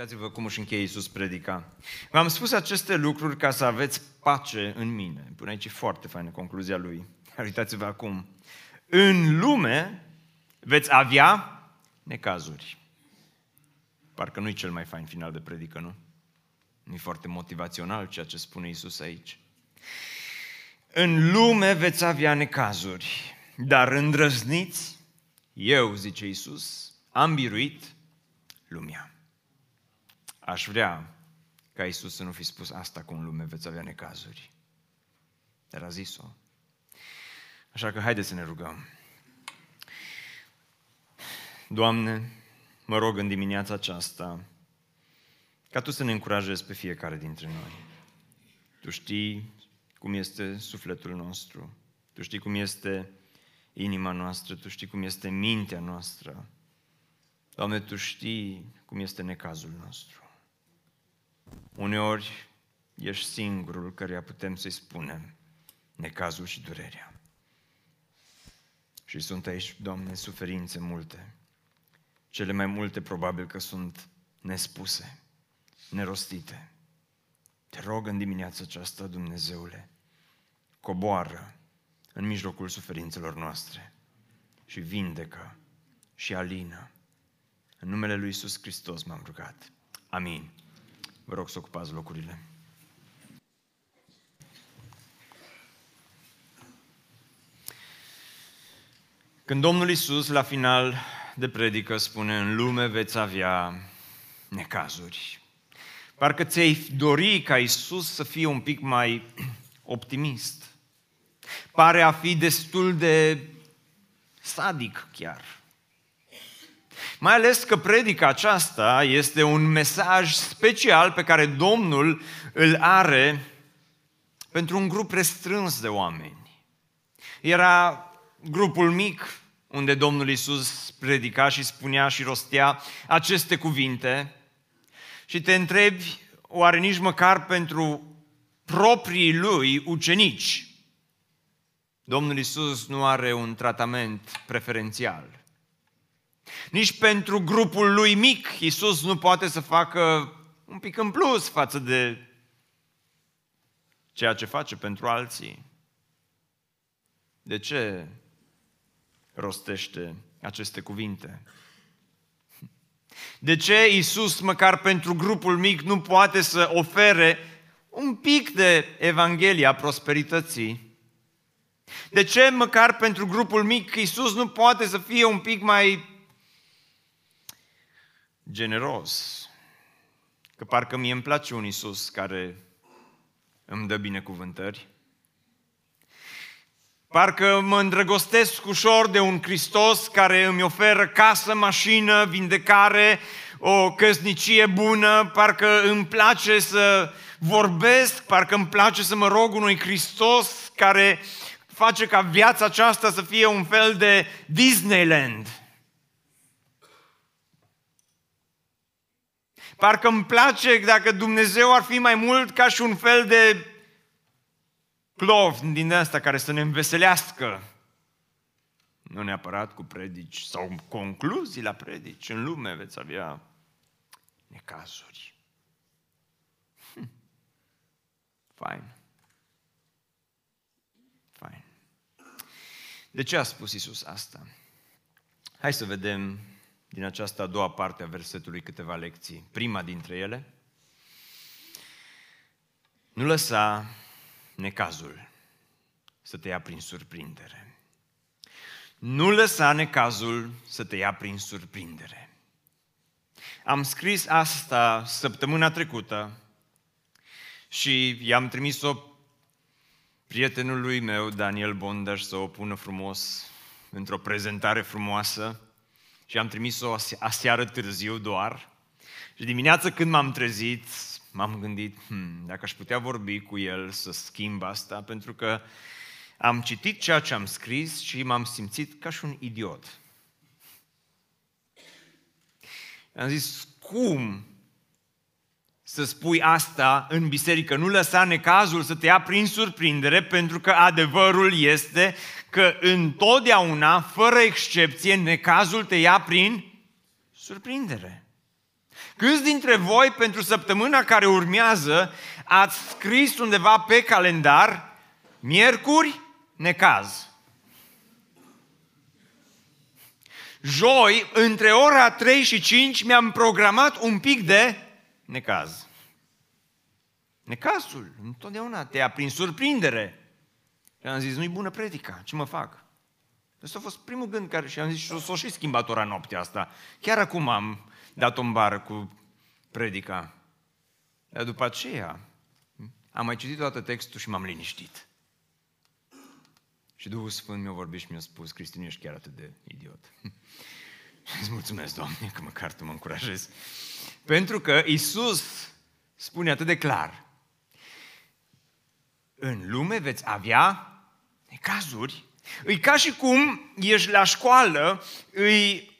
Uitați-vă cum își încheie Iisus predica. V-am spus aceste lucruri ca să aveți pace în mine. Până aici e foarte faină concluzia lui. Uitați-vă acum. În lume veți avea necazuri. Parcă nu-i cel mai fain final de predică, nu? Nu e foarte motivațional ceea ce spune Iisus aici. În lume veți avea necazuri, dar îndrăzniți, eu, zice Iisus, am biruit lumea. Aș vrea ca Iisus să nu fi spus asta cu în lume veți avea necazuri. Dar a zis-o. Așa că haideți să ne rugăm. Doamne, mă rog în dimineața aceasta ca Tu să ne încurajezi pe fiecare dintre noi. Tu știi cum este sufletul nostru, Tu știi cum este inima noastră, Tu știi cum este mintea noastră. Doamne, Tu știi cum este necazul nostru. Uneori ești singurul căreia putem să-i spunem necazul și durerea. Și sunt aici, Doamne, suferințe multe. Cele mai multe probabil că sunt nespuse, nerostite. Te rog în dimineața aceasta, Dumnezeule, coboară în mijlocul suferințelor noastre și vindecă și alină. În numele Lui Iisus Hristos m-am rugat. Amin. Vă rog să ocupați locurile. Când Domnul Iisus, la final de predică, spune, în lume veți avea necazuri. Parcă ți-ai dori ca Iisus să fie un pic mai optimist. Pare a fi destul de sadic chiar. Mai ales că predica aceasta este un mesaj special pe care Domnul îl are pentru un grup restrâns de oameni. Era grupul mic unde Domnul Isus predica și spunea și rostea aceste cuvinte și te întrebi, oare nici măcar pentru proprii lui ucenici, Domnul Isus nu are un tratament preferențial. Nici pentru grupul lui mic, Isus nu poate să facă un pic în plus față de ceea ce face pentru alții. De ce rostește aceste cuvinte? De ce Isus, măcar pentru grupul mic, nu poate să ofere un pic de Evanghelia prosperității? De ce măcar pentru grupul mic Isus nu poate să fie un pic mai generos? Că parcă mie îmi place un Isus care îmi dă binecuvântări. Parcă mă îndrăgostesc ușor de un Hristos care îmi oferă casă, mașină, vindecare, o căsnicie bună, parcă îmi place să vorbesc, parcă îmi place să mă rog unui Hristos care face ca viața aceasta să fie un fel de Disneyland. Parcă îmi place dacă Dumnezeu ar fi mai mult ca și un fel de plov din asta care să ne înveselească. Nu neapărat cu predici sau concluzii la predici. În lume veți avea necazuri. Hm. Fain. Fain. De ce a spus Isus asta? Hai să vedem din această a doua parte a versetului câteva lecții. Prima dintre ele, nu lăsa necazul să te ia prin surprindere. Nu lăsa necazul să te ia prin surprindere. Am scris asta săptămâna trecută și i-am trimis-o prietenului meu, Daniel Bondaș, să o pună frumos într-o prezentare frumoasă și am trimis-o aseară târziu doar. Și dimineața când m-am trezit, m-am gândit, hmm, dacă aș putea vorbi cu el să schimb asta, pentru că am citit ceea ce am scris și m-am simțit ca și un idiot. Am zis, cum să spui asta în biserică? Nu lăsa necazul să te ia prin surprindere, pentru că adevărul este că întotdeauna, fără excepție, necazul te ia prin surprindere. Câți dintre voi pentru săptămâna care urmează ați scris undeva pe calendar miercuri, necaz. Joi, între ora 3 și 5, mi-am programat un pic de necaz. Necazul, întotdeauna te ia prin surprindere. Și am zis, nu-i bună predica, ce mă fac? Ăsta a fost primul gând care și am zis, și s-o și schimbat ora noaptea asta. Chiar acum am dat o bară cu predica. Dar după aceea am mai citit toată textul și m-am liniștit. Și Duhul Sfânt mi-a vorbit și mi-a spus, Cristin, ești chiar atât de idiot. și îți mulțumesc, Doamne, că măcar Tu mă încurajezi. Pentru că Isus spune atât de clar, în lume veți avea necazuri. E ca și cum ești la școală, îi,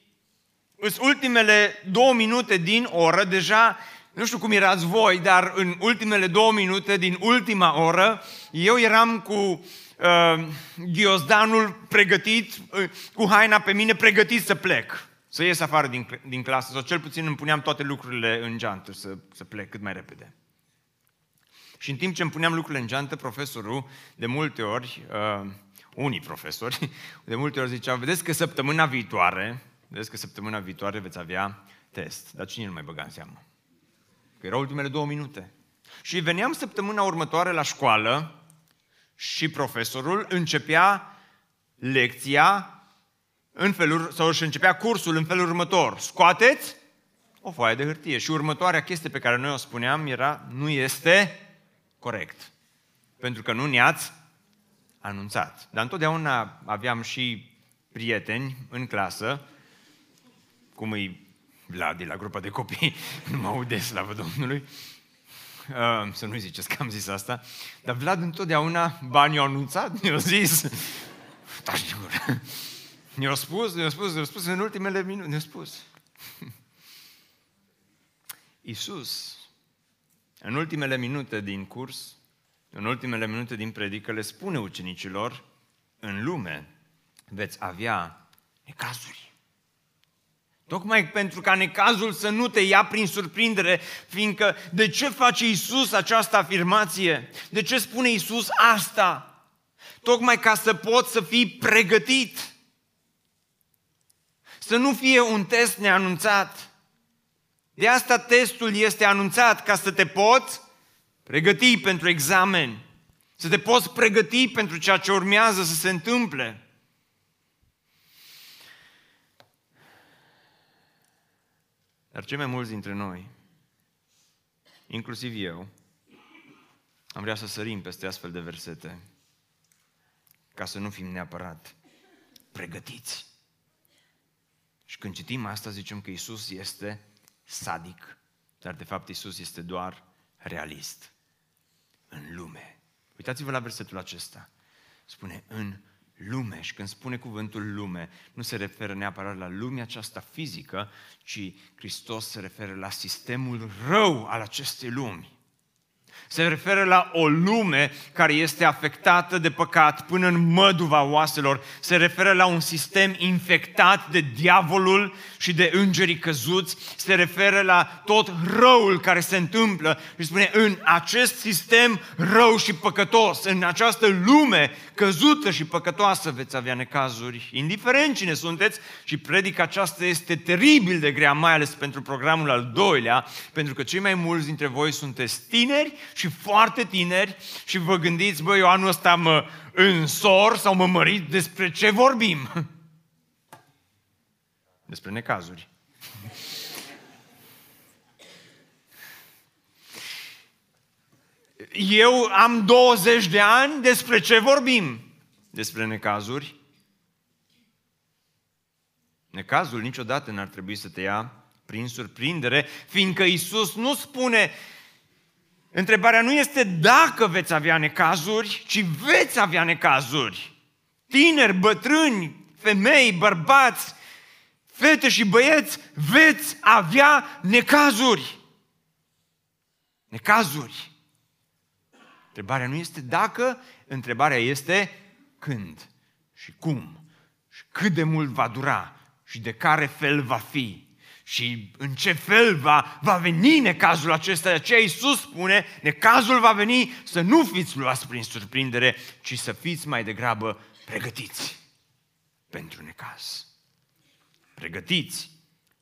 îs ultimele două minute din oră, deja, nu știu cum erați voi, dar în ultimele două minute din ultima oră, eu eram cu uh, ghiozdanul pregătit, uh, cu haina pe mine, pregătit să plec, să ies afară din, din clasă, sau cel puțin îmi puneam toate lucrurile în geantă să, să plec cât mai repede. Și în timp ce îmi puneam lucrurile în geantă, profesorul, de multe ori, uh, unii profesori, de multe ori ziceau, vedeți că săptămâna viitoare, vedeți că săptămâna viitoare veți avea test. Dar cine nu mai băga în seamă? Că erau ultimele două minute. Și veneam săptămâna următoare la școală și profesorul începea lecția în felul, sau își începea cursul în felul următor. Scoateți o foaie de hârtie. Și următoarea chestie pe care noi o spuneam era, nu este corect. Pentru că nu ne-ați anunțat. Dar întotdeauna aveam și prieteni în clasă, cum îi Vlad de la grupa de copii, nu mă aude, slavă Domnului, uh, să nu-i ziceți că am zis asta, dar Vlad întotdeauna, banii au anunțat, ne-au zis, taci gură. Ne-au spus, ne-au spus, ne-au spus în ultimele minute, ne-au spus. Iisus, în ultimele minute din curs, în ultimele minute din predică, le spune ucenicilor, în lume veți avea necazuri. Tocmai pentru ca necazul să nu te ia prin surprindere, fiindcă de ce face Isus această afirmație? De ce spune Isus asta? Tocmai ca să poți să fii pregătit. Să nu fie un test neanunțat. De asta testul este anunțat, ca să te poți pregăti pentru examen, să te poți pregăti pentru ceea ce urmează să se întâmple. Dar cei mai mulți dintre noi, inclusiv eu, am vrea să sărim peste astfel de versete ca să nu fim neapărat pregătiți. Și când citim asta, zicem că Isus este sadic, dar de fapt Isus este doar realist în lume. Uitați-vă la versetul acesta. Spune în lume și când spune cuvântul lume, nu se referă neapărat la lumea aceasta fizică, ci Hristos se referă la sistemul rău al acestei lumi. Se referă la o lume care este afectată de păcat până în măduva oaselor. Se referă la un sistem infectat de diavolul și de îngerii căzuți. Se referă la tot răul care se întâmplă și spune în acest sistem rău și păcătos, în această lume căzută și păcătoasă veți avea necazuri, indiferent cine sunteți și predica aceasta este teribil de grea, mai ales pentru programul al doilea, pentru că cei mai mulți dintre voi sunteți tineri și foarte tineri și vă gândiți, băi, eu anul ăsta mă însor sau mă mărit, despre ce vorbim? Despre necazuri. Eu am 20 de ani, despre ce vorbim? Despre necazuri. Necazul niciodată n-ar trebui să te ia prin surprindere, fiindcă Isus nu spune Întrebarea nu este dacă veți avea necazuri, ci veți avea necazuri. Tineri, bătrâni, femei, bărbați, fete și băieți, veți avea necazuri. Necazuri. Întrebarea nu este dacă, întrebarea este când și cum și cât de mult va dura și de care fel va fi și în ce fel va, va veni necazul acesta. De aceea Iisus spune, necazul va veni să nu fiți luați prin surprindere, ci să fiți mai degrabă pregătiți pentru necaz. Pregătiți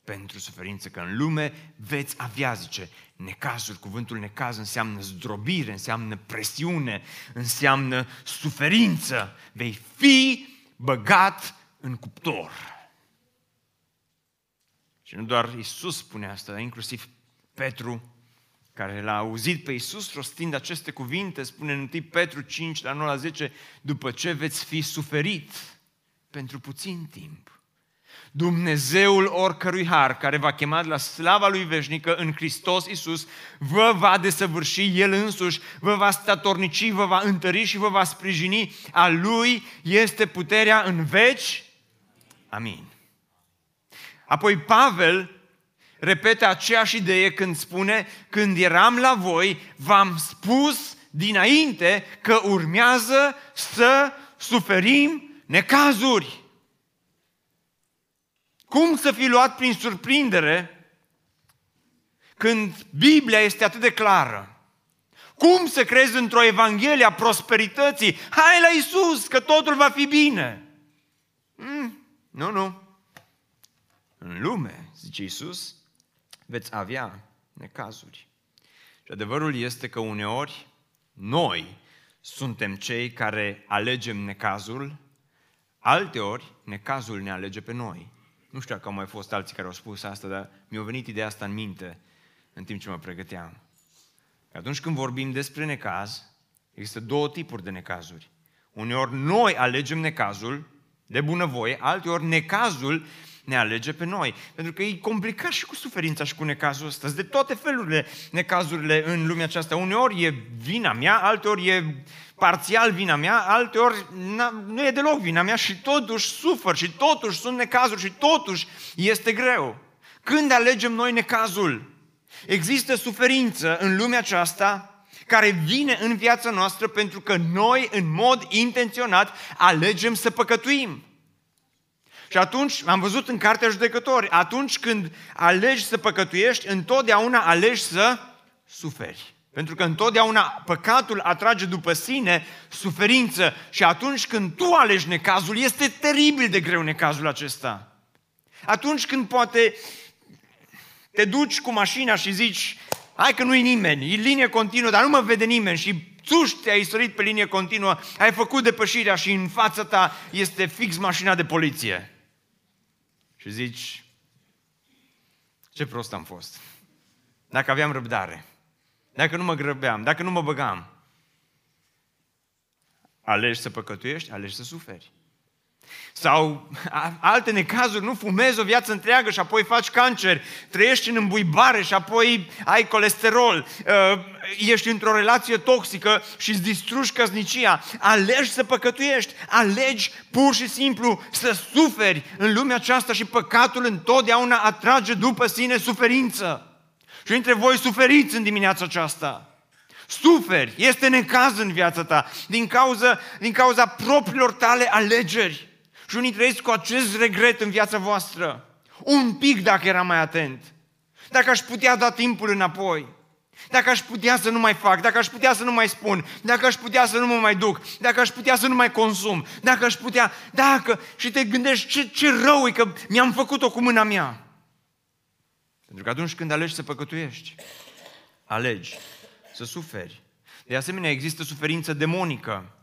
pentru suferință, că în lume veți avea, zice, necazuri. Cuvântul necaz înseamnă zdrobire, înseamnă presiune, înseamnă suferință. Vei fi băgat în cuptor. Și nu doar Isus spune asta, dar inclusiv Petru, care l-a auzit pe Isus rostind aceste cuvinte, spune în 1 Petru 5, la 9 la 10, după ce veți fi suferit pentru puțin timp. Dumnezeul oricărui har care va chema la slava lui veșnică în Hristos Isus, vă va desăvârși El însuși, vă va statornici, vă va întări și vă va sprijini. A Lui este puterea în veci. Amin. Apoi Pavel repete aceeași idee când spune, când eram la voi, v-am spus dinainte că urmează să suferim necazuri. Cum să fi luat prin surprindere când Biblia este atât de clară? Cum să crezi într-o Evanghelie a prosperității? Hai la Isus, că totul va fi bine. Mm, nu, nu. În lume, zice Isus, veți avea necazuri. Și adevărul este că uneori noi suntem cei care alegem necazul, alteori necazul ne alege pe noi. Nu știu dacă au mai fost alții care au spus asta, dar mi-a venit ideea asta în minte în timp ce mă pregăteam. Atunci când vorbim despre necaz, există două tipuri de necazuri. Uneori noi alegem necazul de bunăvoie, alteori necazul ne alege pe noi. Pentru că e complicat și cu suferința și cu necazul ăsta. De toate felurile necazurile în lumea aceasta. Uneori e vina mea, alteori e parțial vina mea, alteori nu e deloc vina mea și totuși sufăr și totuși sunt necazuri și totuși este greu. Când alegem noi necazul? Există suferință în lumea aceasta care vine în viața noastră pentru că noi, în mod intenționat, alegem să păcătuim. Și atunci, am văzut în Cartea Judecători, atunci când alegi să păcătuiești, întotdeauna alegi să suferi. Pentru că întotdeauna păcatul atrage după sine suferință și atunci când tu alegi necazul, este teribil de greu necazul acesta. Atunci când poate te duci cu mașina și zici, hai că nu-i nimeni, e linie continuă, dar nu mă vede nimeni și țuși te-ai sărit pe linie continuă, ai făcut depășirea și în fața ta este fix mașina de poliție și zici, ce prost am fost. Dacă aveam răbdare, dacă nu mă grăbeam, dacă nu mă băgam. Alegi să păcătuiești, alegi să suferi. Sau alte necazuri, nu fumezi o viață întreagă și apoi faci cancer, trăiești în îmbuibare și apoi ai colesterol, uh, ești într-o relație toxică și îți distrugi căsnicia. Alegi să păcătuiești, alegi pur și simplu să suferi în lumea aceasta și păcatul întotdeauna atrage după sine suferință. Și între voi suferiți în dimineața aceasta. Suferi, este necaz în viața ta din cauza, din cauza propriilor tale alegeri. Și unii trăiesc cu acest regret în viața voastră. Un pic dacă era mai atent. Dacă aș putea da timpul înapoi. Dacă aș putea să nu mai fac, dacă aș putea să nu mai spun, dacă aș putea să nu mă mai duc, dacă aș putea să nu mai consum, dacă aș putea, dacă, și te gândești ce, ce rău e că mi-am făcut-o cu mâna mea. Pentru că atunci când alegi să păcătuiești, alegi să suferi. De asemenea, există suferință demonică.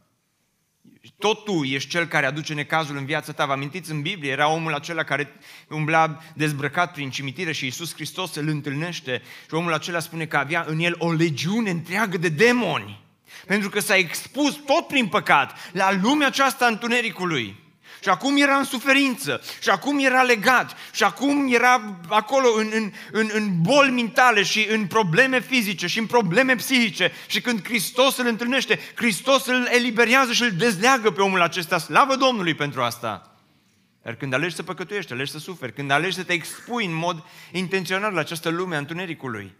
Tot tu ești cel care aduce necazul în viața ta. Vă amintiți în Biblie? Era omul acela care umbla dezbrăcat prin cimitire și Iisus Hristos îl întâlnește și omul acela spune că avea în el o legiune întreagă de demoni. Pentru că s-a expus tot prin păcat la lumea aceasta întunericului. Și acum era în suferință, și acum era legat, și acum era acolo în, în, în, în boli mentale și în probleme fizice și în probleme psihice. Și când Hristos îl întâlnește, Hristos îl eliberează și îl dezleagă pe omul acesta. Slavă Domnului pentru asta! Dar când alegi să păcătuiești, alegi să suferi, când alegi să te expui în mod intenționat la această lume a întunericului,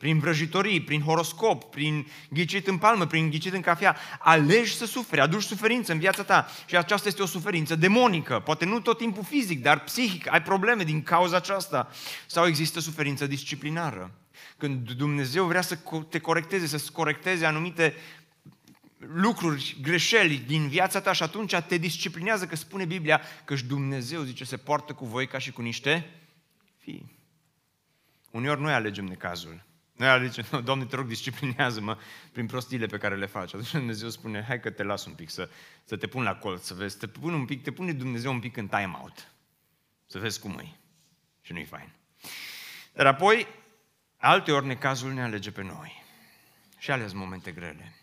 prin vrăjitorii, prin horoscop, prin ghicit în palmă, prin ghicit în cafea. Alegi să suferi, aduci suferință în viața ta și aceasta este o suferință demonică. Poate nu tot timpul fizic, dar psihic. Ai probleme din cauza aceasta. Sau există suferință disciplinară. Când Dumnezeu vrea să te corecteze, să corecteze anumite lucruri, greșeli din viața ta și atunci te disciplinează, că spune Biblia că și Dumnezeu, zice, se poartă cu voi ca și cu niște fii. Uneori noi alegem necazul. Noi zice, no, Doamne, te rog, disciplinează-mă prin prostiile pe care le faci. Atunci Dumnezeu spune, hai că te las un pic, să, să te pun la colț, să vezi, te pun un pic, te pune Dumnezeu un pic în time-out. Să vezi cum e. Și nu-i fain. Dar apoi, alte ori necazul ne alege pe noi. Și ales momente grele.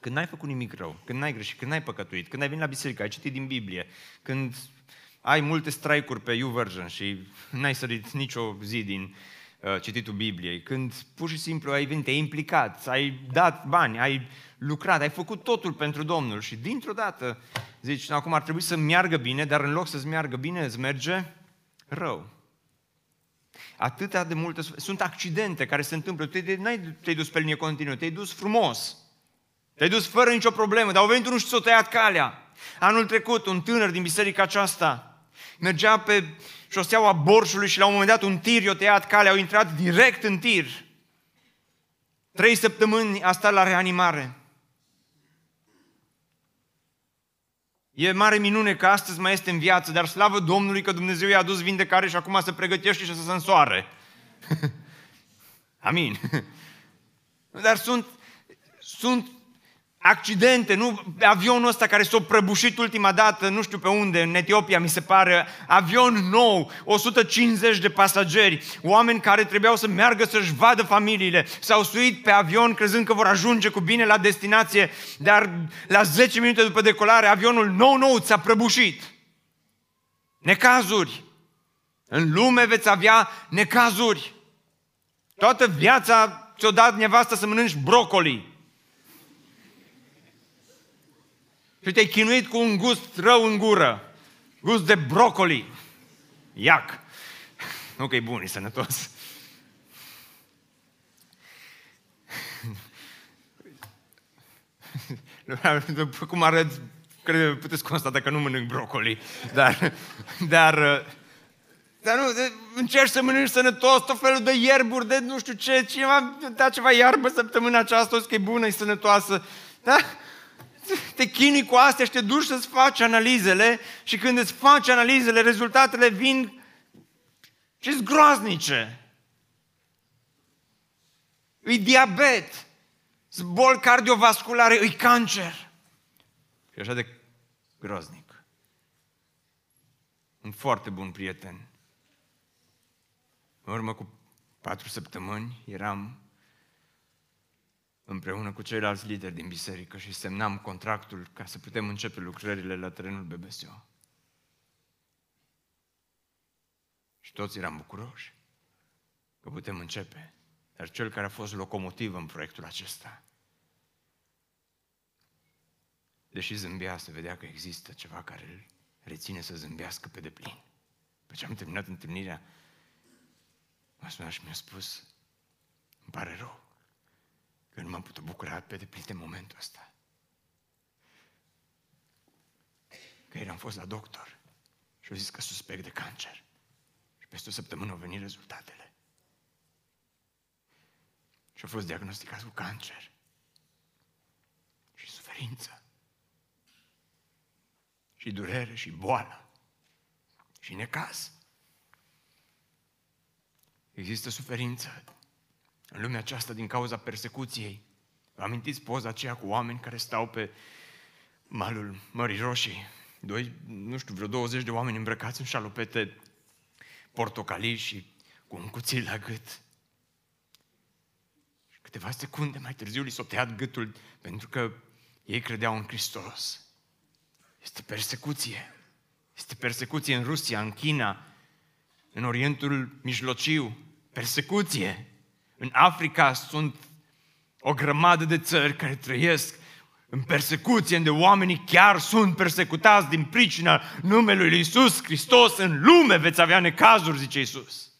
Când n-ai făcut nimic rău, când n-ai greșit, când n-ai păcătuit, când ai venit la biserică, ai citit din Biblie, când ai multe strike-uri pe YouVersion și n-ai sărit nicio zi din uh, cititul Bibliei, când pur și simplu ai venit, te-ai implicat, ai dat bani, ai lucrat, ai făcut totul pentru Domnul și dintr-o dată zici, acum ar trebui să meargă bine, dar în loc să-ți meargă bine, îți merge rău. Atâtea de multe, sunt accidente care se întâmplă, tu n-ai te-ai dus pe linie continuă, te-ai dus frumos, te-ai dus fără nicio problemă, dar au venit unul și ți-o tăiat calea. Anul trecut, un tânăr din biserica aceasta mergea pe șoseaua Borșului și la un moment dat un tir i-a tăiat calea, au intrat direct în tir. Trei săptămâni a stat la reanimare. E mare minune că astăzi mai este în viață, dar slavă Domnului că Dumnezeu i-a adus vindecare și acum se pregătește și să se însoare. Amin. Dar sunt, sunt accidente, nu? Avionul ăsta care s-a prăbușit ultima dată, nu știu pe unde, în Etiopia, mi se pare, avion nou, 150 de pasageri, oameni care trebuiau să meargă să-și vadă familiile, s-au suit pe avion crezând că vor ajunge cu bine la destinație, dar la 10 minute după decolare, avionul nou-nou ți-a prăbușit. Necazuri. În lume veți avea necazuri. Toată viața ți-o dat nevastă să mănânci brocoli și te-ai chinuit cu un gust rău în gură. Gust de brocoli. Iac. Nu că e bun, e sănătos. După cum arăt, cred că puteți constata că nu mănânc brocoli, dar, dar, dar nu, de, încerci să mănânci sănătos, tot felul de ierburi, de nu știu ce, cineva da ceva iarbă săptămâna aceasta, o că e bună, e sănătoasă. Da? Te chinui cu astea și te duci să-ți faci analizele și când îți faci analizele, rezultatele vin și groaznice. E diabet, boli cardiovasculare, e cancer. E așa de groaznic. Un foarte bun prieten. În urmă cu patru săptămâni eram împreună cu ceilalți lideri din biserică și semnam contractul ca să putem începe lucrările la terenul BBSO. Și toți eram bucuroși că putem începe. Dar cel care a fost locomotiv în proiectul acesta, deși zâmbea, se vedea că există ceva care îl reține să zâmbească pe deplin. După ce am terminat întâlnirea, m-a sunat și mi-a spus, îmi pare rău. Că nu m-am putut bucura pe deplin de momentul ăsta. Că ieri am fost la doctor și au zis că suspect de cancer. Și peste o săptămână au venit rezultatele. Și a fost diagnosticat cu cancer. Și suferință. Și durere și boală. Și necaz. Există suferință în lumea aceasta din cauza persecuției. Vă amintiți poza aceea cu oameni care stau pe malul Mării Roșii? Doi, nu știu, vreo 20 de oameni îmbrăcați în șalupete portocalii și cu un cuțit la gât. Și câteva secunde mai târziu li s-a tăiat gâtul pentru că ei credeau în Hristos. Este persecuție. Este persecuție în Rusia, în China, în Orientul Mijlociu. Persecuție. În Africa sunt o grămadă de țări care trăiesc în persecuție, unde oamenii chiar sunt persecutați din pricina numelui lui Iisus Hristos. În lume veți avea necazuri, zice Iisus.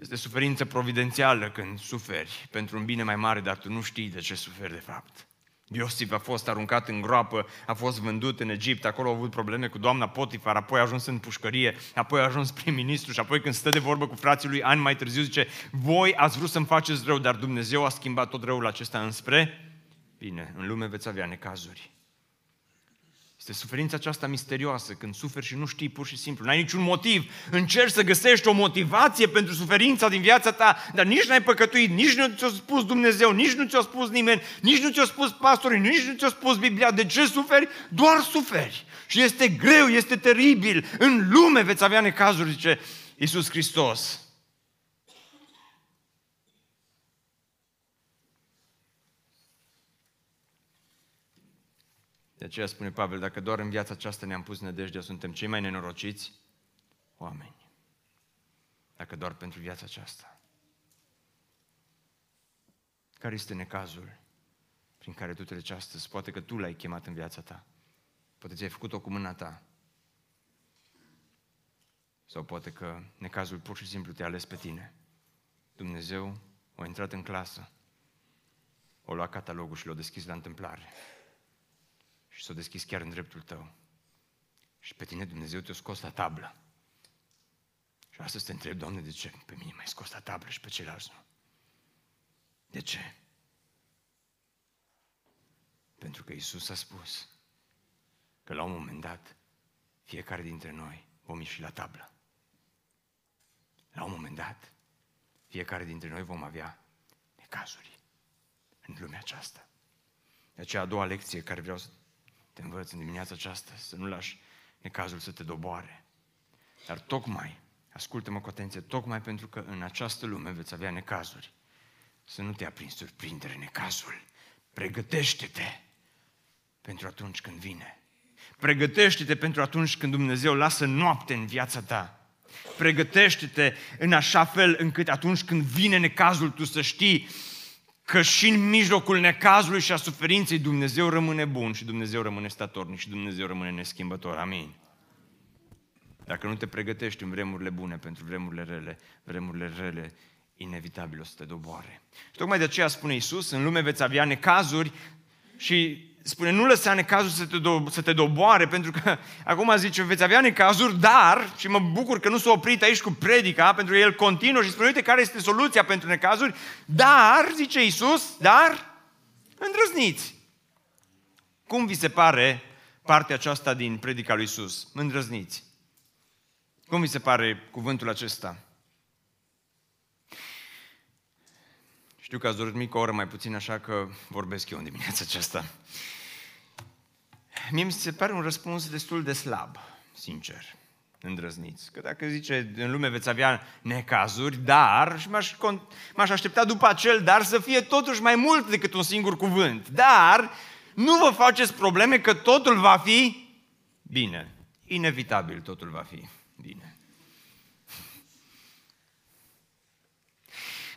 Este suferință providențială când suferi pentru un bine mai mare, dar tu nu știi de ce suferi de fapt. Iosif a fost aruncat în groapă, a fost vândut în Egipt, acolo a avut probleme cu doamna Potifar, apoi a ajuns în pușcărie, apoi a ajuns prim-ministru și apoi când stă de vorbă cu frații lui ani mai târziu zice voi ați vrut să-mi faceți rău, dar Dumnezeu a schimbat tot răul acesta înspre bine. În lume veți avea necazuri. Este suferința aceasta misterioasă, când suferi și nu știi pur și simplu, n-ai niciun motiv, încerci să găsești o motivație pentru suferința din viața ta, dar nici n-ai păcătuit, nici nu ți-a spus Dumnezeu, nici nu ți-a spus nimeni, nici nu ți-a spus pastorii, nici nu ți-a spus Biblia. De ce suferi? Doar suferi. Și este greu, este teribil. În lume veți avea necazuri, zice Iisus Hristos. De aceea spune Pavel, dacă doar în viața aceasta ne-am pus nădejdea, suntem cei mai nenorociți oameni. Dacă doar pentru viața aceasta. Care este necazul prin care tu treci astăzi? Poate că tu l-ai chemat în viața ta. Poate ți-ai făcut-o cu mâna ta. Sau poate că necazul pur și simplu te-a ales pe tine. Dumnezeu a intrat în clasă, o luat catalogul și l-a deschis la întâmplare și s-o deschis chiar în dreptul tău. Și pe tine Dumnezeu te-a scos la tablă. Și astăzi te întreb, Doamne, de ce pe mine mai scos la tablă și pe ceilalți nu? De ce? Pentru că Isus a spus că la un moment dat fiecare dintre noi vom ieși la tablă. La un moment dat, fiecare dintre noi vom avea necazuri în lumea aceasta. De aceea a doua lecție care vreau să te învăț în dimineața aceasta să nu lași necazul să te doboare. Dar tocmai, ascultă-mă cu atenție, tocmai pentru că în această lume veți avea necazuri, să nu te ia prin surprindere necazul. Pregătește-te pentru atunci când vine. Pregătește-te pentru atunci când Dumnezeu lasă noapte în viața ta. Pregătește-te în așa fel încât atunci când vine necazul tu să știi că și în mijlocul necazului și a suferinței Dumnezeu rămâne bun și Dumnezeu rămâne statornic și Dumnezeu rămâne neschimbător. Amin. Dacă nu te pregătești în vremurile bune pentru vremurile rele, vremurile rele inevitabil o să te doboare. Și tocmai de aceea spune Isus, în lume veți avea necazuri și spune, nu lăsa necazul să te, do- să te doboare, pentru că acum zice, veți avea necazuri, dar, și mă bucur că nu s-a oprit aici cu predica, pentru că el continuă și spune, uite care este soluția pentru necazuri, dar, zice Iisus, dar, îndrăzniți. Cum vi se pare partea aceasta din predica lui Iisus? Îndrăzniți. Cum vi se pare cuvântul acesta? Știu că ați dormit o oră mai puțin, așa că vorbesc eu în dimineața aceasta. Mie mi se pare un răspuns destul de slab, sincer, îndrăzniți. Că dacă zice, în lume veți avea necazuri, dar, și m-aș, m-aș aștepta după acel dar să fie totuși mai mult decât un singur cuvânt. Dar, nu vă faceți probleme că totul va fi bine. Inevitabil totul va fi bine.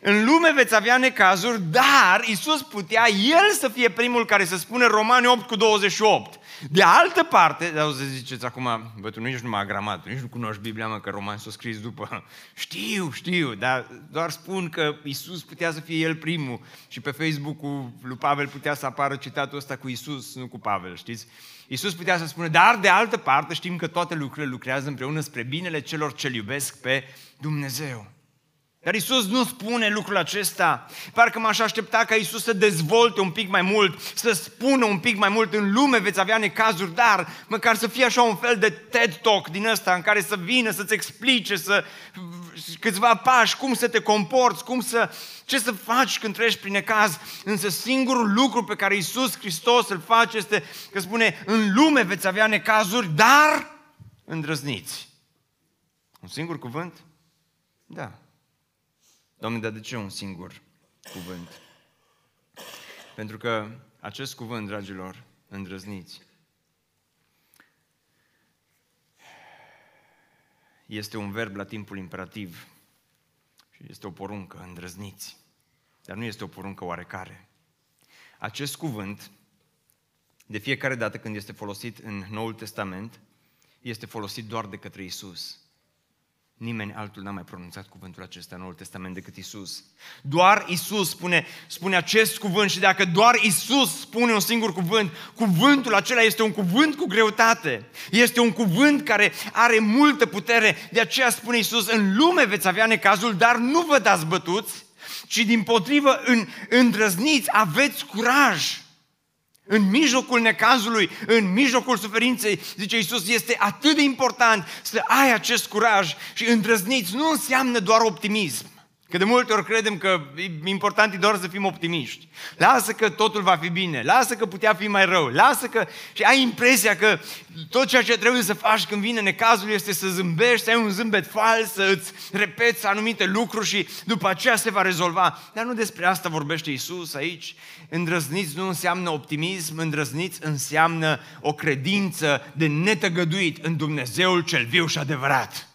În lume veți avea necazuri, dar Isus putea El să fie primul care să spune Romani 8 cu 28. De altă parte, dar o să ziceți acum, bă, tu nu ești numai agramat, tu nici nu cunoști Biblia, mă, că Romani s-a scris după. Știu, știu, dar doar spun că Isus putea să fie El primul și pe Facebook-ul lui Pavel putea să apară citatul ăsta cu Isus, nu cu Pavel, știți? Isus putea să spună, dar de altă parte știm că toate lucrurile lucrează împreună spre binele celor ce iubesc pe Dumnezeu. Dar Isus nu spune lucrul acesta. Parcă m-aș aștepta ca Isus să dezvolte un pic mai mult, să spună un pic mai mult. În lume veți avea necazuri, dar măcar să fie așa un fel de TED Talk din ăsta în care să vină, să-ți explice, să câțiva pași, cum să te comporți, cum să, ce să faci când treci prin necaz. Însă singurul lucru pe care Isus Hristos îl face este că spune, în lume veți avea necazuri, dar îndrăzniți. Un singur cuvânt? Da. Doamne, dar de ce un singur cuvânt? Pentru că acest cuvânt, dragilor, îndrăzniți, este un verb la timpul imperativ și este o poruncă, îndrăzniți. Dar nu este o poruncă oarecare. Acest cuvânt, de fiecare dată când este folosit în Noul Testament, este folosit doar de către Isus. Nimeni altul n-a mai pronunțat cuvântul acesta în Noul Testament decât Isus. Doar Isus spune, spune acest cuvânt și dacă doar Isus spune un singur cuvânt, cuvântul acela este un cuvânt cu greutate. Este un cuvânt care are multă putere. De aceea spune Isus, în lume veți avea necazul, dar nu vă dați bătuți, ci din potrivă în, îndrăzniți, aveți curaj. În mijlocul necazului, în mijlocul suferinței, zice Iisus, este atât de important să ai acest curaj și îndrăzniți nu înseamnă doar optimism. Că de multe ori credem că e important e doar să fim optimiști. Lasă că totul va fi bine, lasă că putea fi mai rău, lasă că... Și ai impresia că tot ceea ce trebuie să faci când vine necazul este să zâmbești, să ai un zâmbet fals, să îți repeți anumite lucruri și după aceea se va rezolva. Dar nu despre asta vorbește Isus aici. Îndrăzniți nu înseamnă optimism, îndrăzniți înseamnă o credință de netăgăduit în Dumnezeul cel viu și adevărat.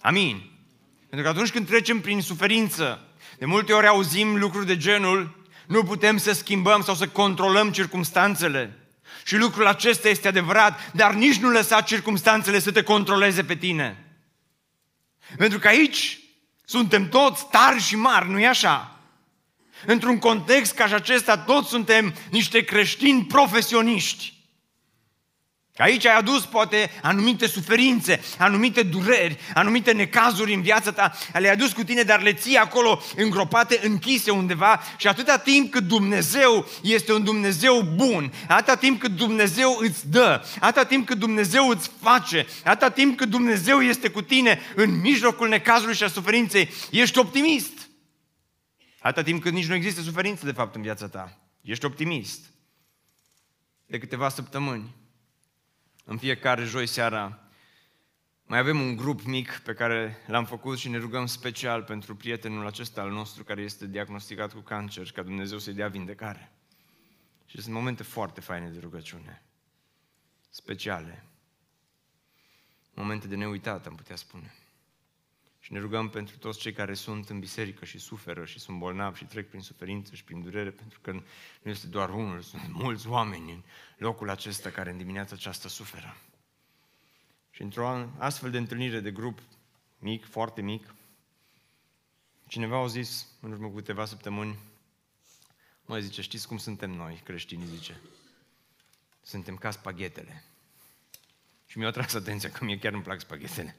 Amin. Pentru că atunci când trecem prin suferință, de multe ori auzim lucruri de genul, nu putem să schimbăm sau să controlăm circumstanțele. Și lucrul acesta este adevărat, dar nici nu lăsa circumstanțele să te controleze pe tine. Pentru că aici suntem toți tari și mari, nu-i așa? Într-un context ca și acesta, toți suntem niște creștini profesioniști. Aici ai adus poate anumite suferințe, anumite dureri, anumite necazuri în viața ta, le-ai adus cu tine, dar le ții acolo îngropate, închise undeva și atâta timp cât Dumnezeu este un Dumnezeu bun, atâta timp cât Dumnezeu îți dă, atâta timp cât Dumnezeu îți face, atâta timp cât Dumnezeu este cu tine în mijlocul necazului și a suferinței, ești optimist. Atâta timp cât nici nu există suferință de fapt în viața ta, ești optimist. De câteva săptămâni în fiecare joi seara mai avem un grup mic pe care l-am făcut și ne rugăm special pentru prietenul acesta al nostru care este diagnosticat cu cancer, ca Dumnezeu să-i dea vindecare. Și sunt momente foarte faine de rugăciune, speciale, momente de neuitat, am putea spune. Și ne rugăm pentru toți cei care sunt în biserică și suferă și sunt bolnavi și trec prin suferință și prin durere, pentru că nu este doar unul, sunt mulți oameni în locul acesta care în dimineața aceasta suferă. Și într-o astfel de întâlnire de grup mic, foarte mic, cineva a zis în urmă cu câteva săptămâni, mă zice, știți cum suntem noi, creștini, zice, suntem ca spaghetele. Și mi-a atras atenția că mie chiar îmi plac spaghetele.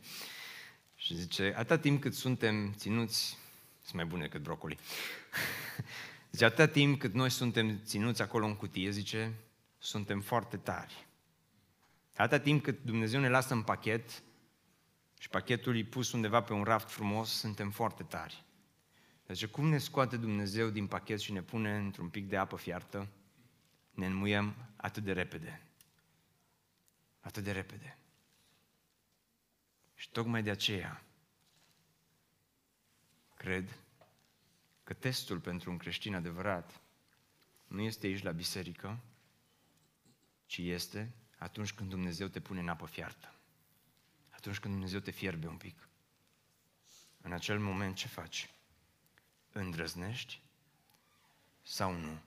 Și zice, atâta timp cât suntem ținuți, sunt mai bune decât brocoli. zice, atâta timp cât noi suntem ținuți acolo în cutie, zice, suntem foarte tari. Atâta timp cât Dumnezeu ne lasă în pachet și pachetul e pus undeva pe un raft frumos, suntem foarte tari. Deci cum ne scoate Dumnezeu din pachet și ne pune într-un pic de apă fiartă, ne înmuiem atât de repede. Atât de repede. Și tocmai de aceea cred că testul pentru un creștin adevărat nu este aici la biserică, ci este atunci când Dumnezeu te pune în apă fiartă. Atunci când Dumnezeu te fierbe un pic. În acel moment ce faci? Îndrăznești sau nu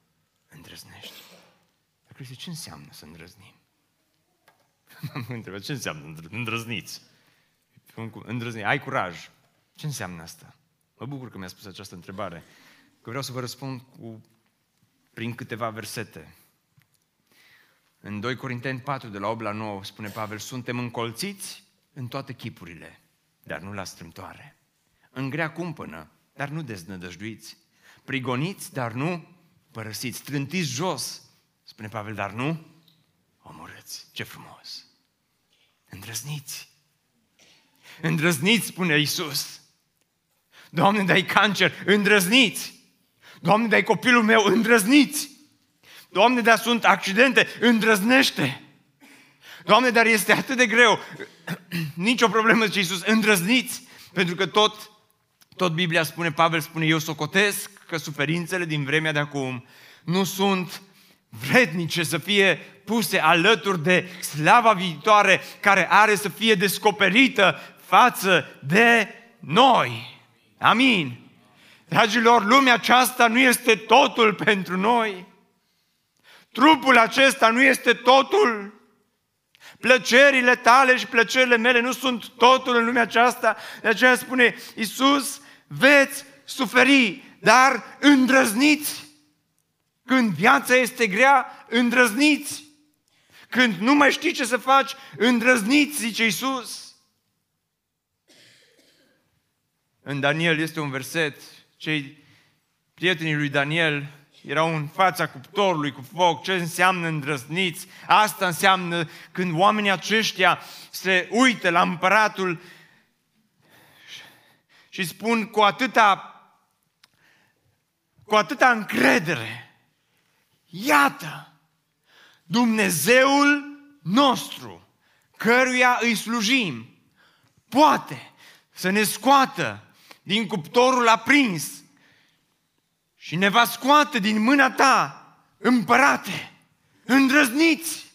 îndrăznești? Dar Cristi, ce înseamnă să îndrăznim? M-am întrebat, ce înseamnă îndrăzniți? Îndrăzni, ai curaj. Ce înseamnă asta? Mă bucur că mi-a spus această întrebare, că vreau să vă răspund cu, prin câteva versete. În 2 Corinteni 4, de la 8 la 9, spune Pavel, suntem încolțiți în toate chipurile, dar nu la strâmtoare. În grea cumpănă, dar nu deznădăjduiți. Prigoniți, dar nu părăsiți. Trântiți jos, spune Pavel, dar nu omorâți. Ce frumos! Îndrăzniți, Îndrăzniți, spune Iisus. Doamne, dai cancer, îndrăzniți. Doamne, dai copilul meu, îndrăzniți. Doamne, dar sunt accidente, îndrăznește. Doamne, dar este atât de greu. Nici o problemă, zice Iisus, îndrăzniți. Pentru că tot, tot Biblia spune, Pavel spune, eu socotesc că suferințele din vremea de acum nu sunt vrednice să fie puse alături de slava viitoare care are să fie descoperită față de noi. Amin. Dragilor, lumea aceasta nu este totul pentru noi. Trupul acesta nu este totul. Plăcerile tale și plăcerile mele nu sunt totul în lumea aceasta. De aceea spune Iisus, veți suferi, dar îndrăzniți. Când viața este grea, îndrăzniți. Când nu mai știi ce să faci, îndrăzniți, zice Iisus. În Daniel este un verset, cei prietenii lui Daniel erau în fața cuptorului cu foc. Ce înseamnă îndrăzniți? Asta înseamnă când oamenii aceștia se uită la împăratul și spun cu atâta, cu atâta încredere, iată, Dumnezeul nostru, căruia îi slujim, poate să ne scoată din cuptorul aprins și ne va scoate din mâna ta, împărate, îndrăzniți.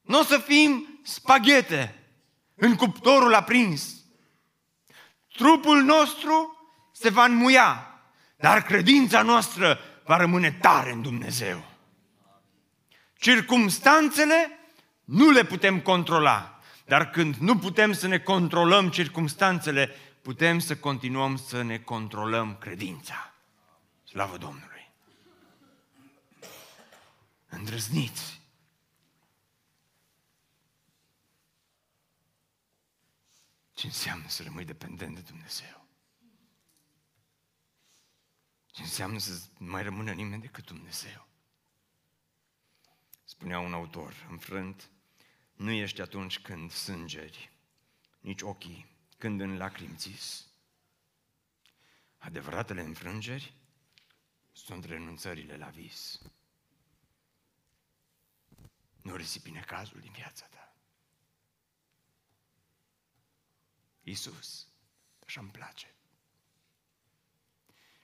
Nu o să fim spaghete în cuptorul aprins. Trupul nostru se va înmuia, dar credința noastră va rămâne tare în Dumnezeu. Circumstanțele nu le putem controla, dar când nu putem să ne controlăm circumstanțele, putem să continuăm să ne controlăm credința. Slavă Domnului! Îndrăzniți! Ce înseamnă să rămâi dependent de Dumnezeu? Ce înseamnă să mai rămână nimeni decât Dumnezeu? Spunea un autor, înfrânt, nu ești atunci când sângeri, nici ochii, când în lacrimi țis. Adevăratele înfrângeri sunt renunțările la vis. Nu risipi necazul din viața ta. Iisus, așa îmi place.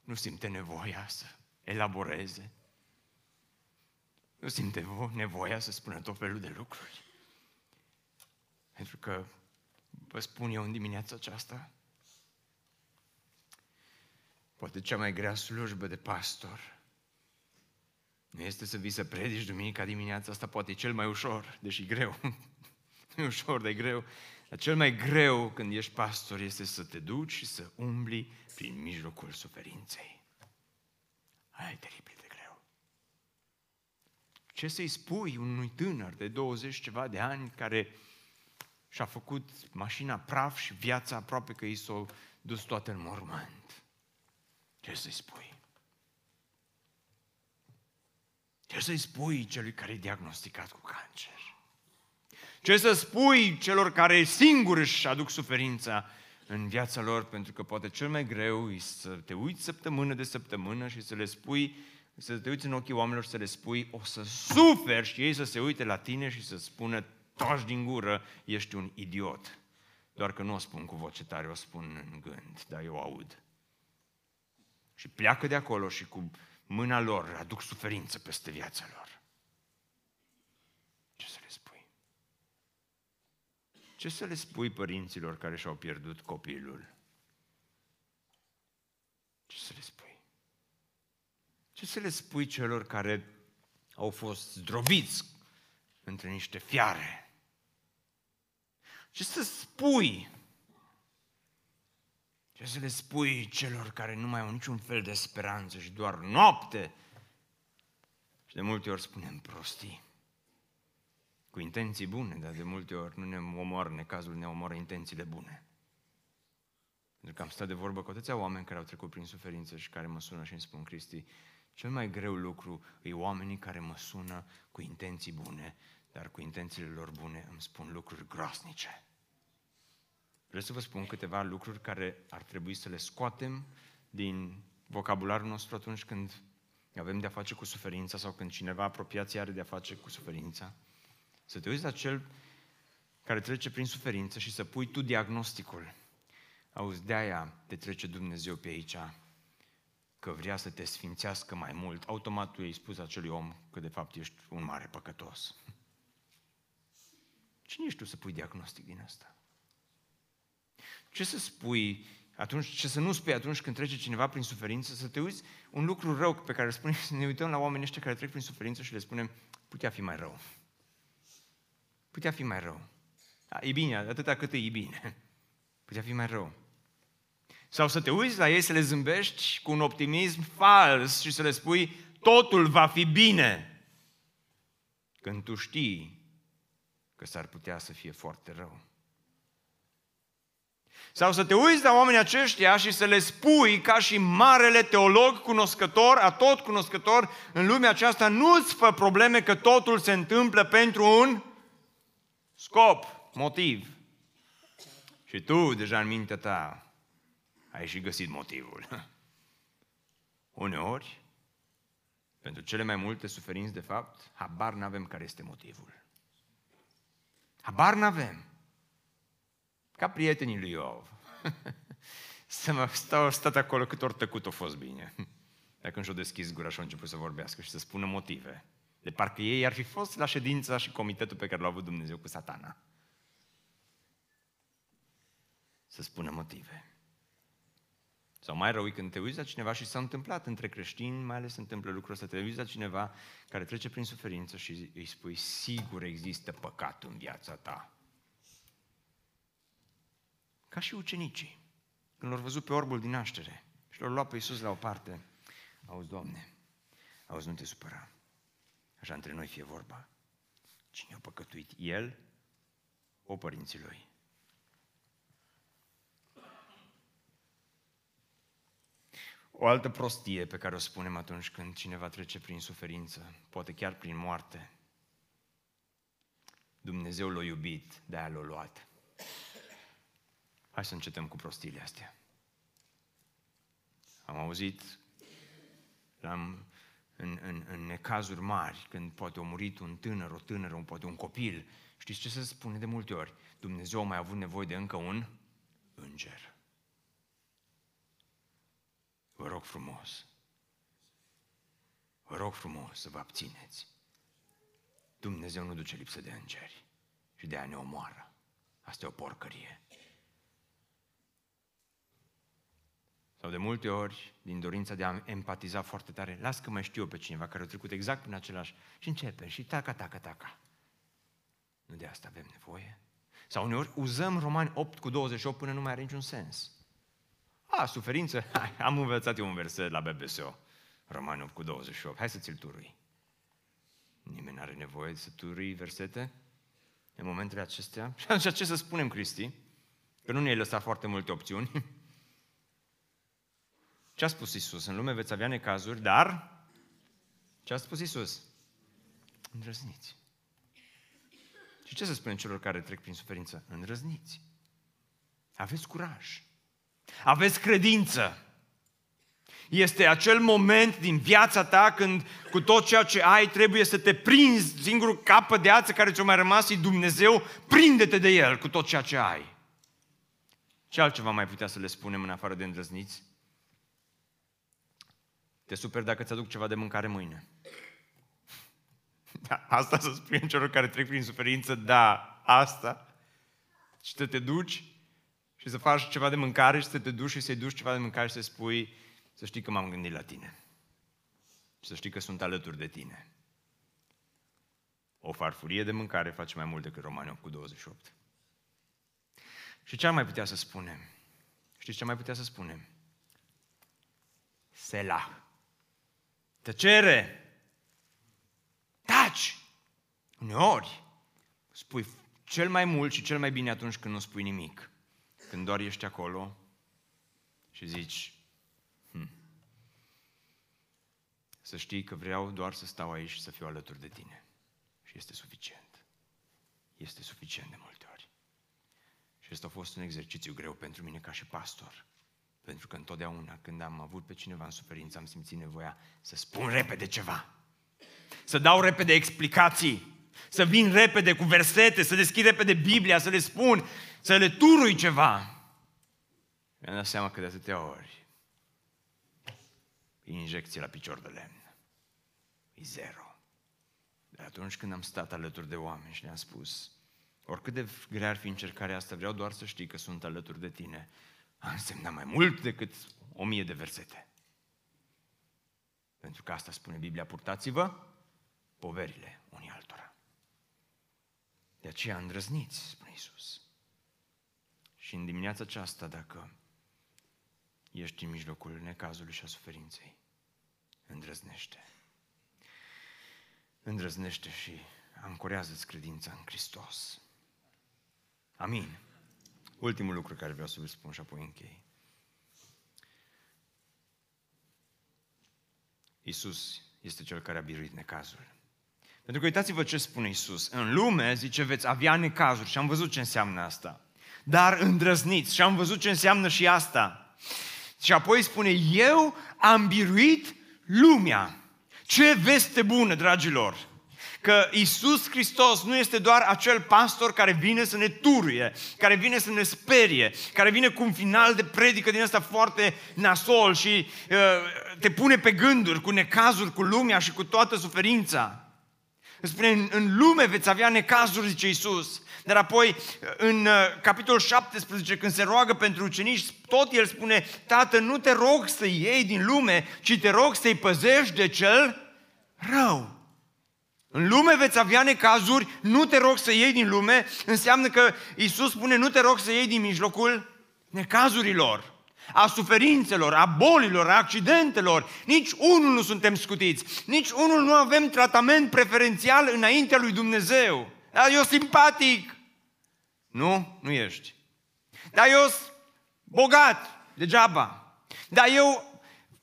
Nu simte nevoia să elaboreze. Nu simte nevoia să spună tot felul de lucruri. Pentru că, vă spun eu în dimineața aceasta, Poate cea mai grea slujbă de pastor nu este să vii să predici duminica dimineața, asta poate e cel mai ușor, deși greu. nu e ușor, dar e greu. Dar cel mai greu când ești pastor este să te duci și să umbli prin mijlocul suferinței. Aia e teribil de greu. Ce să-i spui unui tânăr de 20 ceva de ani care și-a făcut mașina praf și viața aproape că i s-a dus toată în mormânt? Ce să-i spui? Ce să-i spui celui care e diagnosticat cu cancer? Ce să spui celor care singur își aduc suferința în viața lor, pentru că poate cel mai greu e să te uiți săptămână de săptămână și să le spui, să te uiți în ochii oamenilor și să le spui, o să suferi și ei să se uite la tine și să spună, toși din gură, ești un idiot. Doar că nu o spun cu voce tare, o spun în gând, dar eu aud și pleacă de acolo și cu mâna lor aduc suferință peste viața lor. Ce să le spui? Ce să le spui părinților care și-au pierdut copilul? Ce să le spui? Ce să le spui celor care au fost zdrobiți între niște fiare? Ce să spui ce să le spui celor care nu mai au niciun fel de speranță și doar noapte? Și de multe ori spunem prostii. Cu intenții bune, dar de multe ori nu ne omoară necazul, ne omoară intențiile bune. Pentru că am stat de vorbă cu atâția oameni care au trecut prin suferință și care mă sună și îmi spun, Cristi, cel mai greu lucru e oamenii care mă sună cu intenții bune, dar cu intențiile lor bune îmi spun lucruri groasnice. Vreau să vă spun câteva lucruri care ar trebui să le scoatem din vocabularul nostru atunci când avem de-a face cu suferința sau când cineva apropiat are de-a face cu suferința. Să te uiți la cel care trece prin suferință și să pui tu diagnosticul. Auzi, de-aia te trece Dumnezeu pe aici, că vrea să te sfințească mai mult. Automat tu i-ai spus acelui om că de fapt ești un mare păcătos. Cine ești tu să pui diagnostic din asta? Ce să spui atunci, ce să nu spui atunci când trece cineva prin suferință, să te uiți un lucru rău pe care îl spunem, să ne uităm la oamenii ăștia care trec prin suferință și le spunem, putea fi mai rău. putea fi mai rău. Da, e bine, atâta cât e bine. Putea fi mai rău. Sau să te uiți la ei, să le zâmbești cu un optimism fals și să le spui totul va fi bine. Când tu știi că s-ar putea să fie foarte rău. Sau să te uiți la oamenii aceștia și să le spui ca și marele teolog cunoscător, a tot cunoscător în lumea aceasta, nu-ți fă probleme că totul se întâmplă pentru un scop, motiv. Și tu, deja în mintea ta, ai și găsit motivul. Uneori, pentru cele mai multe suferinți, de fapt, habar n-avem care este motivul. Habar n-avem. Ca prietenii lui Iov. să mă stau stat acolo cât ori tăcut a fost bine. Dacă când și-o deschis gura și au început să vorbească și să spună motive. De parcă ei ar fi fost la ședința și comitetul pe care l-a avut Dumnezeu cu satana. Să spună motive. Sau mai rău când te uiți la cineva și s-a întâmplat între creștini, mai ales se întâmplă lucrul ăsta, te uiți la cineva care trece prin suferință și îi spui, sigur există păcat în viața ta. Ca și ucenicii, când l-au văzut pe orbul din naștere și l-au luat pe Iisus la o parte, auzi, Doamne, auzi, nu te supăra. Așa între noi fie vorba. Cine a păcătuit? El? O părinții lui? O altă prostie pe care o spunem atunci când cineva trece prin suferință, poate chiar prin moarte. Dumnezeu l-a iubit, de-aia l-a luat. Hai să încetăm cu prostiile astea. Am auzit am, în, în, în necazuri mari, când poate a murit un tânăr, o tânără, un, poate un copil, știți ce se spune de multe ori? Dumnezeu a mai avut nevoie de încă un înger. Vă rog frumos, vă rog frumos să vă abțineți. Dumnezeu nu duce lipsă de îngeri și de a ne omoară. Asta e o porcărie. Sau de multe ori, din dorința de a empatiza foarte tare, las că mai știu eu pe cineva care a trecut exact prin același și începe și taca, taca, taca. Nu de asta avem nevoie. Sau uneori uzăm Romani 8 cu 28 până nu mai are niciun sens. A, suferință? Hai, am învățat eu un verset la BBSO. Romani 8 cu 28. Hai să ți-l turui. Nimeni nu are nevoie să turui versete în momentele acestea. Și atunci ce să spunem, Cristi? Că nu ne-ai lăsat foarte multe opțiuni. Ce a spus Isus? În lume veți avea necazuri, dar ce a spus Isus? Îndrăzniți. Și ce să spunem celor care trec prin suferință? Îndrăzniți. Aveți curaj. Aveți credință. Este acel moment din viața ta când cu tot ceea ce ai trebuie să te prinzi singurul capăt de ață care ți-a mai rămas și Dumnezeu, prinde-te de el cu tot ceea ce ai. Ce altceva mai putea să le spunem în afară de îndrăzniți? Te super dacă ți aduc ceva de mâncare mâine. Da, asta să spun celor care trec prin suferință, da, asta. Și să te duci și să faci ceva de mâncare și să te duci și să-i duci ceva de mâncare și să spui, să știi că m-am gândit la tine. Și să știi că sunt alături de tine. O farfurie de mâncare face mai mult decât Romani 8 cu 28. Și ce ar mai putea să spunem? Știți ce mai putea să spunem? Selah. Tăcere. Taci. Uneori spui cel mai mult și cel mai bine atunci când nu spui nimic. Când doar ești acolo și zici, hm, să știi că vreau doar să stau aici și să fiu alături de tine. Și este suficient. Este suficient de multe ori. Și ăsta a fost un exercițiu greu pentru mine ca și pastor. Pentru că întotdeauna când am avut pe cineva în suferință, am simțit nevoia să spun repede ceva. Să dau repede explicații. Să vin repede cu versete, să deschid repede Biblia, să le spun, să le turui ceva. Mi-am dat seama că de atâtea ori e injecție la picior de lemn. E zero. Dar atunci când am stat alături de oameni și le-am spus, oricât de grea ar fi încercarea asta, vreau doar să știi că sunt alături de tine a însemnat mai mult decât o mie de versete. Pentru că asta spune Biblia, purtați-vă poverile unii altora. De aceea îndrăzniți, spune Iisus. Și în dimineața aceasta, dacă ești în mijlocul necazului și a suferinței, îndrăznește. Îndrăznește și ancorează-ți credința în Hristos. Amin. Ultimul lucru care vreau să vă spun și apoi închei. Iisus este cel care a biruit necazul. Pentru că uitați-vă ce spune Iisus. În lume, zice, veți avea necazuri și am văzut ce înseamnă asta. Dar îndrăzniți și am văzut ce înseamnă și asta. Și apoi spune, eu am biruit lumea. Ce veste bună, dragilor! Că Isus Hristos nu este doar acel pastor care vine să ne turuie, care vine să ne sperie, care vine cu un final de predică din asta foarte nasol și uh, te pune pe gânduri, cu necazuri, cu lumea și cu toată suferința. Spune, în, în lume veți avea necazuri, zice Isus. Dar apoi, în uh, capitolul 17, când se roagă pentru ucenici, tot el spune, Tată, nu te rog să iei din lume, ci te rog să-i păzești de cel rău. În lume veți avea necazuri, nu te rog să iei din lume, înseamnă că Isus spune, nu te rog să iei din mijlocul necazurilor, a suferințelor, a bolilor, a accidentelor. Nici unul nu suntem scutiți, nici unul nu avem tratament preferențial înaintea lui Dumnezeu. Dar eu simpatic. Nu, nu ești. Dar eu sunt bogat, degeaba. Dar eu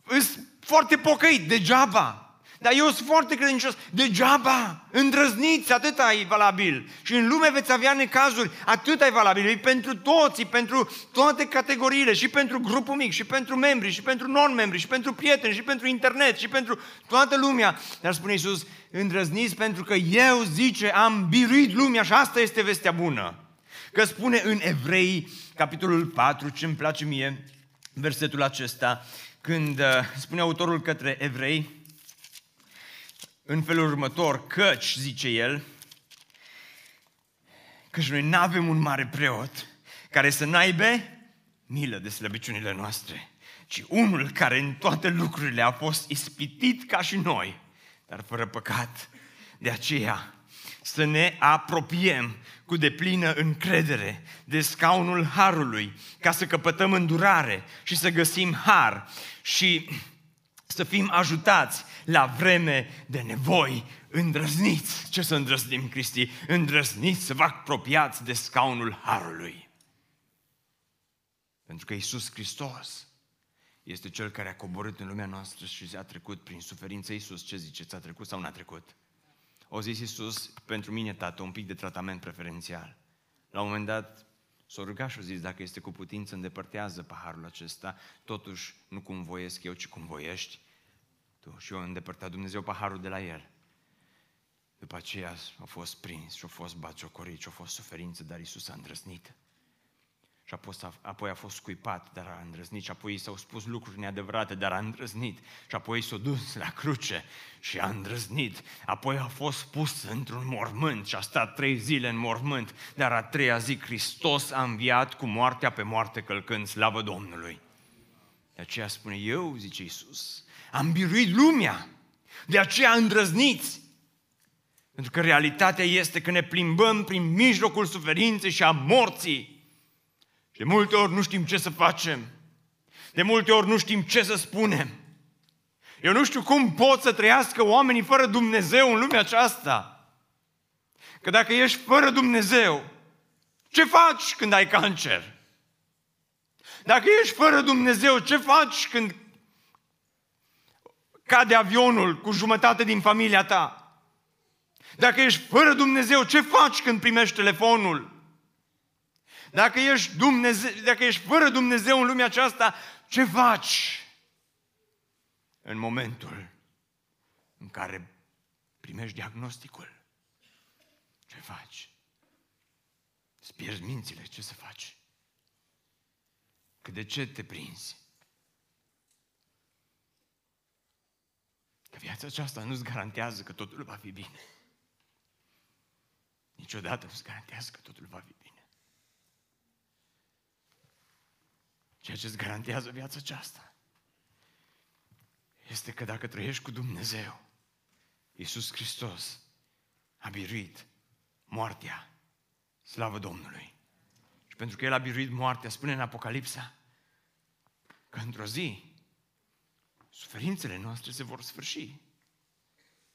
sunt foarte pocăit, degeaba. Dar eu sunt foarte credincios. Degeaba, îndrăzniți, atât e valabil. Și în lume veți avea necazuri, atât e valabil. E pentru toți, pentru toate categoriile, și pentru grupul mic, și pentru membri, și pentru non-membri, și pentru prieteni, și pentru internet, și pentru toată lumea. Dar spune Iisus, îndrăzniți pentru că eu, zice, am biruit lumea și asta este vestea bună. Că spune în Evrei, capitolul 4, ce îmi place mie, versetul acesta, când uh, spune autorul către Evrei, în felul următor, căci, zice el, căci noi nu avem un mare preot care să n-aibă milă de slăbiciunile noastre, ci unul care în toate lucrurile a fost ispitit ca și noi, dar fără păcat. De aceea, să ne apropiem cu deplină încredere de scaunul Harului, ca să căpătăm îndurare și să găsim har și să fim ajutați la vreme de nevoi. Îndrăzniți! Ce să îndrăznim, Cristi? Îndrăzniți să vă apropiați de scaunul Harului. Pentru că Isus Hristos este Cel care a coborât în lumea noastră și a trecut prin suferință. Isus, ce ziceți, a trecut sau n-a trecut? O zis Isus, pentru mine, Tată, un pic de tratament preferențial. La un moment dat S-a rugat și a zis, dacă este cu putință, îndepărtează paharul acesta, totuși nu cum voiesc eu, ci cum voiești tu. Și eu îndepărtat Dumnezeu paharul de la el. După aceea a fost prins și a fost batjocorit și a fost suferință, dar Isus a îndrăznit. Și apoi a fost scuipat, dar a îndrăznit. Și apoi s-au spus lucruri neadevărate, dar a îndrăznit. Și apoi s-a dus la cruce și a îndrăznit. Apoi a fost pus într-un mormânt și a stat trei zile în mormânt. Dar a treia zi Hristos a înviat cu moartea pe moarte călcând slavă Domnului. De aceea spune eu, zice Iisus, am biruit lumea. De aceea îndrăzniți. Pentru că realitatea este că ne plimbăm prin mijlocul suferinței și a morții de multe ori nu știm ce să facem. De multe ori nu știm ce să spunem. Eu nu știu cum pot să trăiască oamenii fără Dumnezeu în lumea aceasta. Că dacă ești fără Dumnezeu, ce faci când ai cancer? Dacă ești fără Dumnezeu, ce faci când cade avionul cu jumătate din familia ta? Dacă ești fără Dumnezeu, ce faci când primești telefonul? Dacă ești, Dumnezeu, dacă ești fără Dumnezeu în lumea aceasta, ce faci în momentul în care primești diagnosticul? Ce faci? Îți pierzi mințile, ce să faci? Că de ce te prinzi? Că viața aceasta nu-ți garantează că totul va fi bine. Niciodată nu-ți garantează că totul va fi bine. Ceea ce îți garantează viața aceasta este că dacă trăiești cu Dumnezeu, Iisus Hristos a biruit moartea Slavă Domnului! Și pentru că El a biruit moartea, spune în Apocalipsa că într-o zi suferințele noastre se vor sfârși.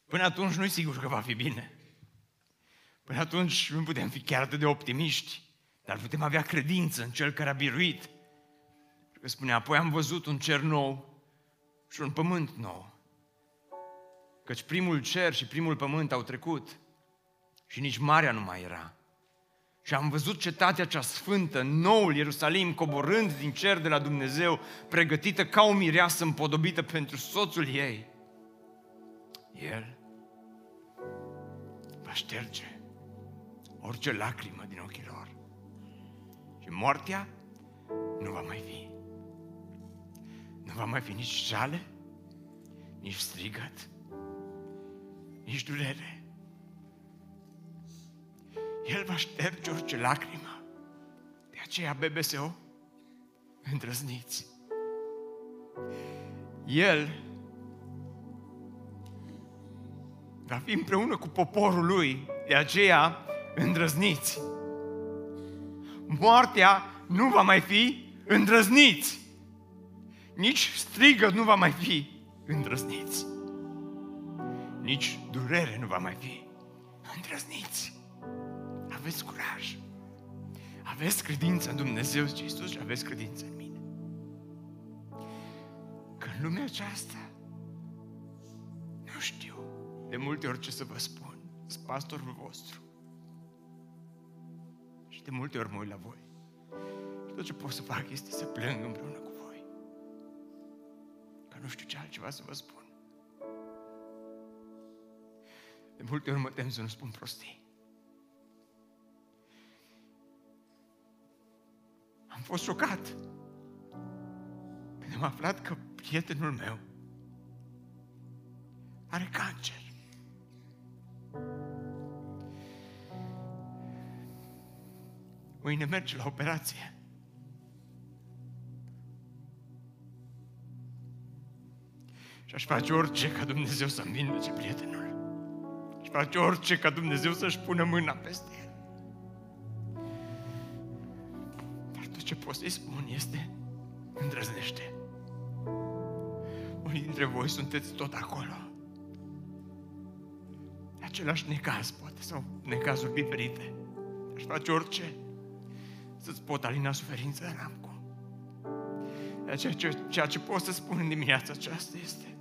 Până atunci nu-i sigur că va fi bine. Până atunci nu putem fi chiar atât de optimiști, dar putem avea credință în Cel care a biruit. Că spune, apoi am văzut un cer nou și un pământ nou. Căci primul cer și primul pământ au trecut și nici marea nu mai era. Și am văzut cetatea cea sfântă, noul Ierusalim, coborând din cer de la Dumnezeu, pregătită ca o mireasă împodobită pentru soțul ei. El va șterge orice lacrimă din ochii lor. Și moartea nu va mai fi. Nu va mai fi nici jale, nici strigăt, nici durere. El va șterge orice lacrimă. De aceea, BBSO, îndrăzniți. El va fi împreună cu poporul lui. De aceea, îndrăzniți. Moartea nu va mai fi îndrăzniți. Nici strigă nu va mai fi îndrăzniți. Nici durere nu va mai fi îndrăzniți. Aveți curaj. Aveți credință în Dumnezeu, zice Iisus, și aveți credință în mine. Că în lumea aceasta nu știu de multe ori ce să vă spun. Sunt pastorul vostru. Și de multe ori mă uit la voi. Și tot ce pot să fac este să plâng împreună cu voi. Că nu știu ce altceva să vă spun. De multe ori mă tem să nu spun prostii. Am fost șocat când am aflat că prietenul meu are cancer. Mâine merge la operație. Și aș face orice ca Dumnezeu să-mi vindece prietenul. Aș face orice ca Dumnezeu să-și pună mâna peste el. Dar tot ce pot să-i spun este îndrăznește. Unii dintre voi sunteți tot acolo. Același necaz, poate, sau necazuri diferite. Aș face orice să-ți pot alina suferința, n-am cum. De aceea, ce, ceea ce pot să spun în dimineața aceasta este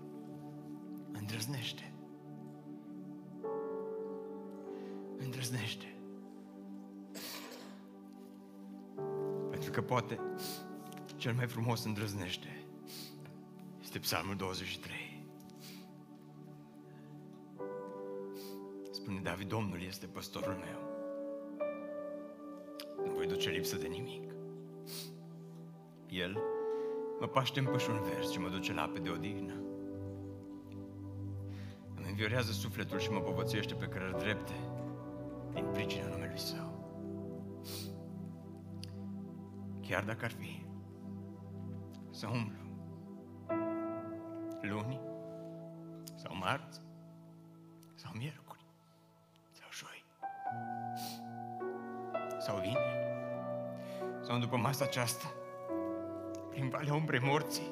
îndrăznește. Îndrăznește. Pentru că poate cel mai frumos îndrăznește este Psalmul 23. Spune David, Domnul este păstorul meu nu voi duce lipsă de nimic. El mă paște în pășun vers și mă duce la ape de odihnă. Îmi înviorează sufletul și mă povățuiește pe cărări drepte din pricina numelui Său. Chiar dacă ar fi să umblu luni sau marți sau miercuri sau joi sau vineri sau după masa aceasta, prin valea umbrei morții,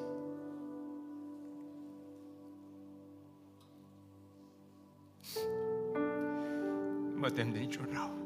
nu mă tem de